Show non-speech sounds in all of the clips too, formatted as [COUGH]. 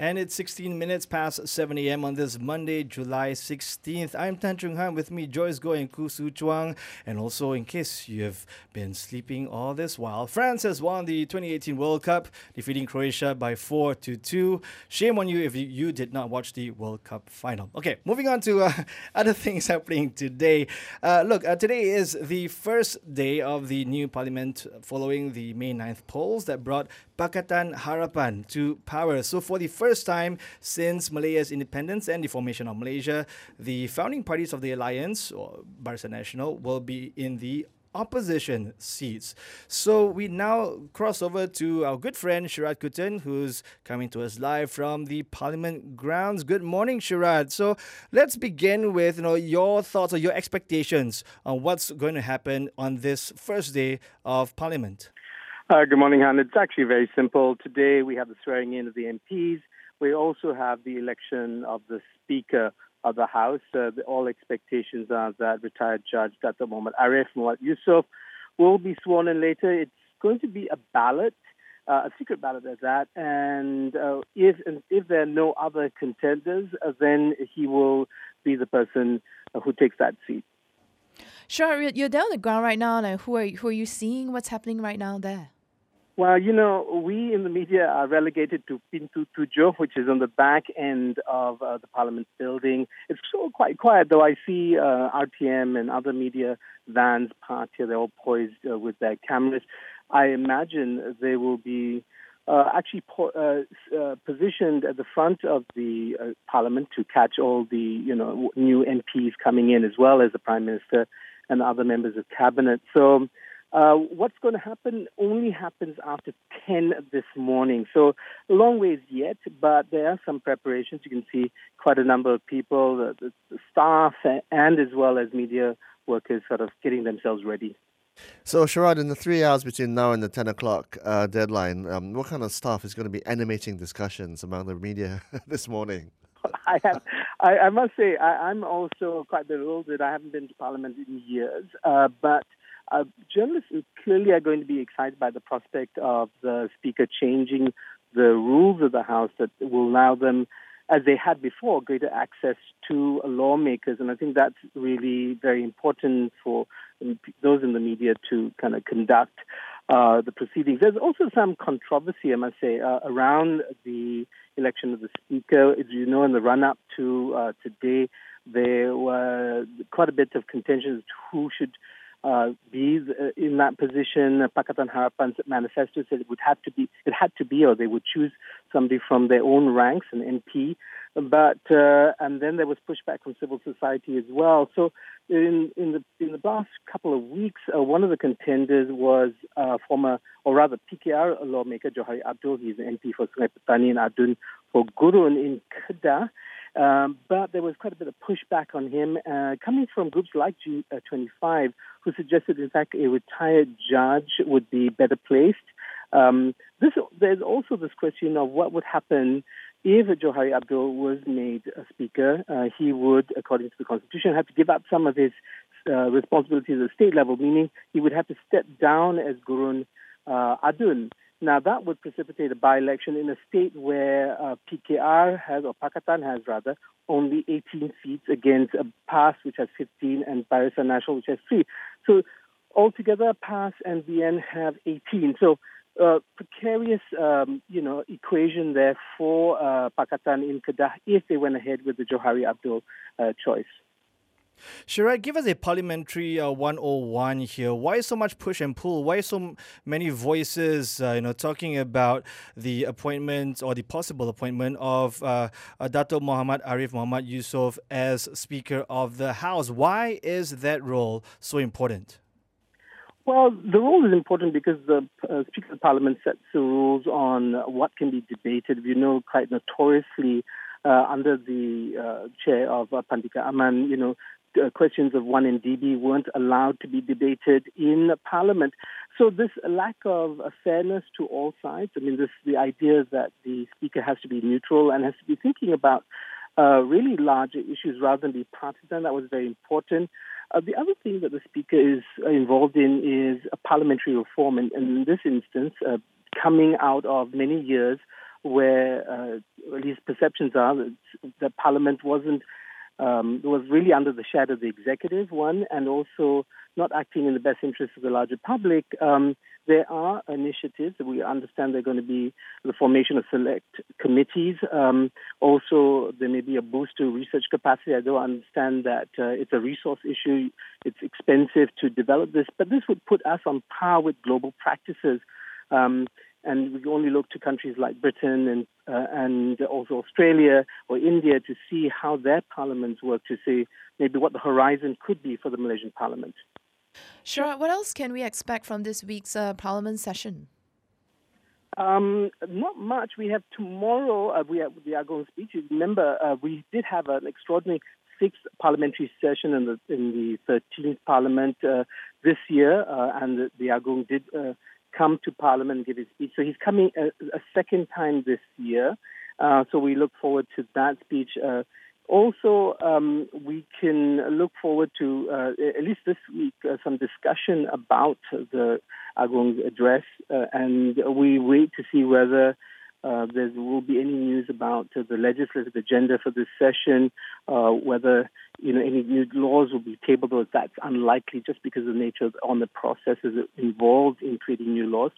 And it's 16 minutes past 7 a.m. on this Monday, July 16th. I'm Tan Chung Han with me, Joyce Goh and Khoo Hsu Chuang. And also, in case you have been sleeping all this while, France has won the 2018 World Cup, defeating Croatia by 4 to 2. Shame on you if you, you did not watch the World Cup final. Okay, moving on to uh, [LAUGHS] other things happening today. Uh, look, uh, today is the first day of the new parliament following the May 9th polls that brought Pakatan Harapan to power. So, for the first time since Malaya's independence and the formation of Malaysia, the founding parties of the alliance, or Barisan Nasional, will be in the opposition seats. So we now cross over to our good friend Sharaad Kuttan, who's coming to us live from the Parliament grounds. Good morning, Sharaad. So let's begin with you know your thoughts or your expectations on what's going to happen on this first day of Parliament. Uh, good morning, Han. It's actually very simple. Today we have the swearing in of the MPs. We also have the election of the Speaker of the House. Uh, the, all expectations are that retired Judge Dato Muhammad Arif Muhammad Yusof will be sworn in later. It's going to be a ballot, uh, a secret ballot at that. And uh, if if there are no other contenders, uh, then he will be the person who takes that seat. Sure, you're down on the ground right now. Like, who are who are you seeing? What's happening right now there? Well, you know, we in the media are relegated to Pintu Tujuh, which is on the back end of uh, the Parliament building. It's still quite quiet, though. I see uh, RTM and other media vans parked here. They're all poised uh, with their cameras. I imagine they will be uh, actually po- uh, uh, positioned at the front of the Parliament to catch all the, you know, new MPs coming in, as well as the Prime Minister and other members of cabinet. So uh, what's going to happen only happens after 10 this morning. So a long ways yet, but there are some preparations. You can see quite a number of people, the, the staff, and as well as media workers sort of getting themselves ready. So, Sharaad, in the three hours between now and the 10 o'clock uh, deadline, um, what kind of staff is going to be animating discussions among the media [LAUGHS] this morning? [LAUGHS] I have, I, I must say, I, am also quite bewildered. I haven't been to Parliament in years, uh, but uh, journalists clearly are going to be excited by the prospect of the Speaker changing the rules of the House that will allow them, as they had before, greater access to lawmakers. And I think that's really very important for those in the media to kind of conduct uh, the proceedings. There's also some controversy, I must say, uh, around the election of the Speaker. As you know, in the run up to uh, today, there were quite a bit of contention as to who should uh, uh, in that position. Pakatan Harapan's manifesto said it would have to be, it had to be, or they would choose somebody from their own ranks, an MP. But uh, and then there was pushback from civil society as well. So in in the in the last couple of weeks, uh, one of the contenders was uh, former, or rather PKR lawmaker Johari Abdul. He's an MP for Sungai Petani and Adun for Gurun in Kedah. Um, but there was quite a bit of pushback on him uh, coming from groups like G25 who suggested, in fact, a retired judge would be better placed. Um, this, there's also this question of what would happen if Johari Abdul was made a speaker. Uh, he would, according to the constitution, have to give up some of his uh, responsibilities at the state level, meaning he would have to step down as Gurun uh, Adun. Now, that would precipitate a by election in a state where uh, PKR has, or Pakatan has rather, only 18 seats against a PAS, which has 15, and Barisan Nasional, which has 3. So, altogether, PAS and BN have 18. So, uh, precarious, um, you know, equation there for uh, Pakatan in Kedah if they went ahead with the Johari Abdul uh, choice. Sharaad, give us a parliamentary uh, 101 here. Why so much push and pull? Why so many voices, uh, you know, talking about the appointment or the possible appointment of uh, Dato Muhammad Arif Muhammad Yusof as Speaker of the House? Why is that role so important? Well, the role is important because the uh, Speaker of Parliament sets the rules on what can be debated. You know, quite notoriously, uh, under the uh, chair of uh, Pandikar Amin, you know, uh, questions of 1MDB weren't allowed to be debated in Parliament. So this lack of uh, fairness to all sides, I mean, this the idea that the Speaker has to be neutral and has to be thinking about uh, really larger issues rather than be partisan, that was very important. Uh, the other thing that the Speaker is involved in is parliamentary reform, and, and in this instance, uh, coming out of many years where uh, at least perceptions are that, that Parliament wasn't um, was really under the shadow of the executive one, and also not acting in the best interest of the larger public. Um, there are initiatives that we understand they're going to be the formation of select committees. Um, also, there may be a boost to research capacity. I don't understand that uh, it's a resource issue. It's expensive to develop this, but this would put us on par with global practices. Um, and we only look to countries like Britain and uh, and also Australia or India to see how their parliaments work to see maybe what the horizon could be for the Malaysian parliament. Sure. What else can we expect from this week's uh, parliament session? Um, not much. We have tomorrow. Uh, we have the Agong speech. Remember, uh, we did have an extraordinary sixth parliamentary session in the in the 13th Parliament uh, this year, uh, and the, the Agong did uh, come to Parliament and give his speech. So he's coming a, a second time this year. Uh, so we look forward to that speech. Uh, also, um, we can look forward to, uh, at least this week, uh, some discussion about the Agong's address, uh, and we wait to see whether uh, there will be any news about uh, the legislative agenda for this session, uh, whether you know any new laws will be tabled, or that's unlikely just because of the nature of on the processes involved in creating new laws.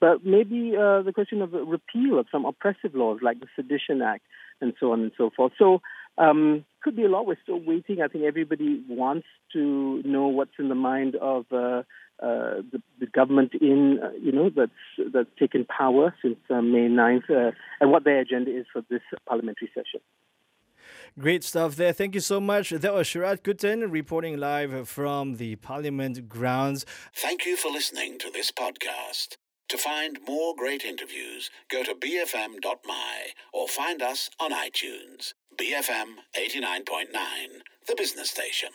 But maybe uh, the question of the repeal of some oppressive laws like the Sedition Act and so on and so forth. So um, could be a lot. We're still waiting. I think everybody wants to know what's in the mind of uh, uh, the, the, government in, uh, you know, that's that's taken power since uh, May 9th, uh, and what their agenda is for this parliamentary session. Great stuff there. Thank you so much. That was Sharaad Kuttan reporting live from the Parliament grounds. Thank you for listening to this podcast. To find more great interviews, go to bfm.my or find us on iTunes. BFM 89.9, the business station.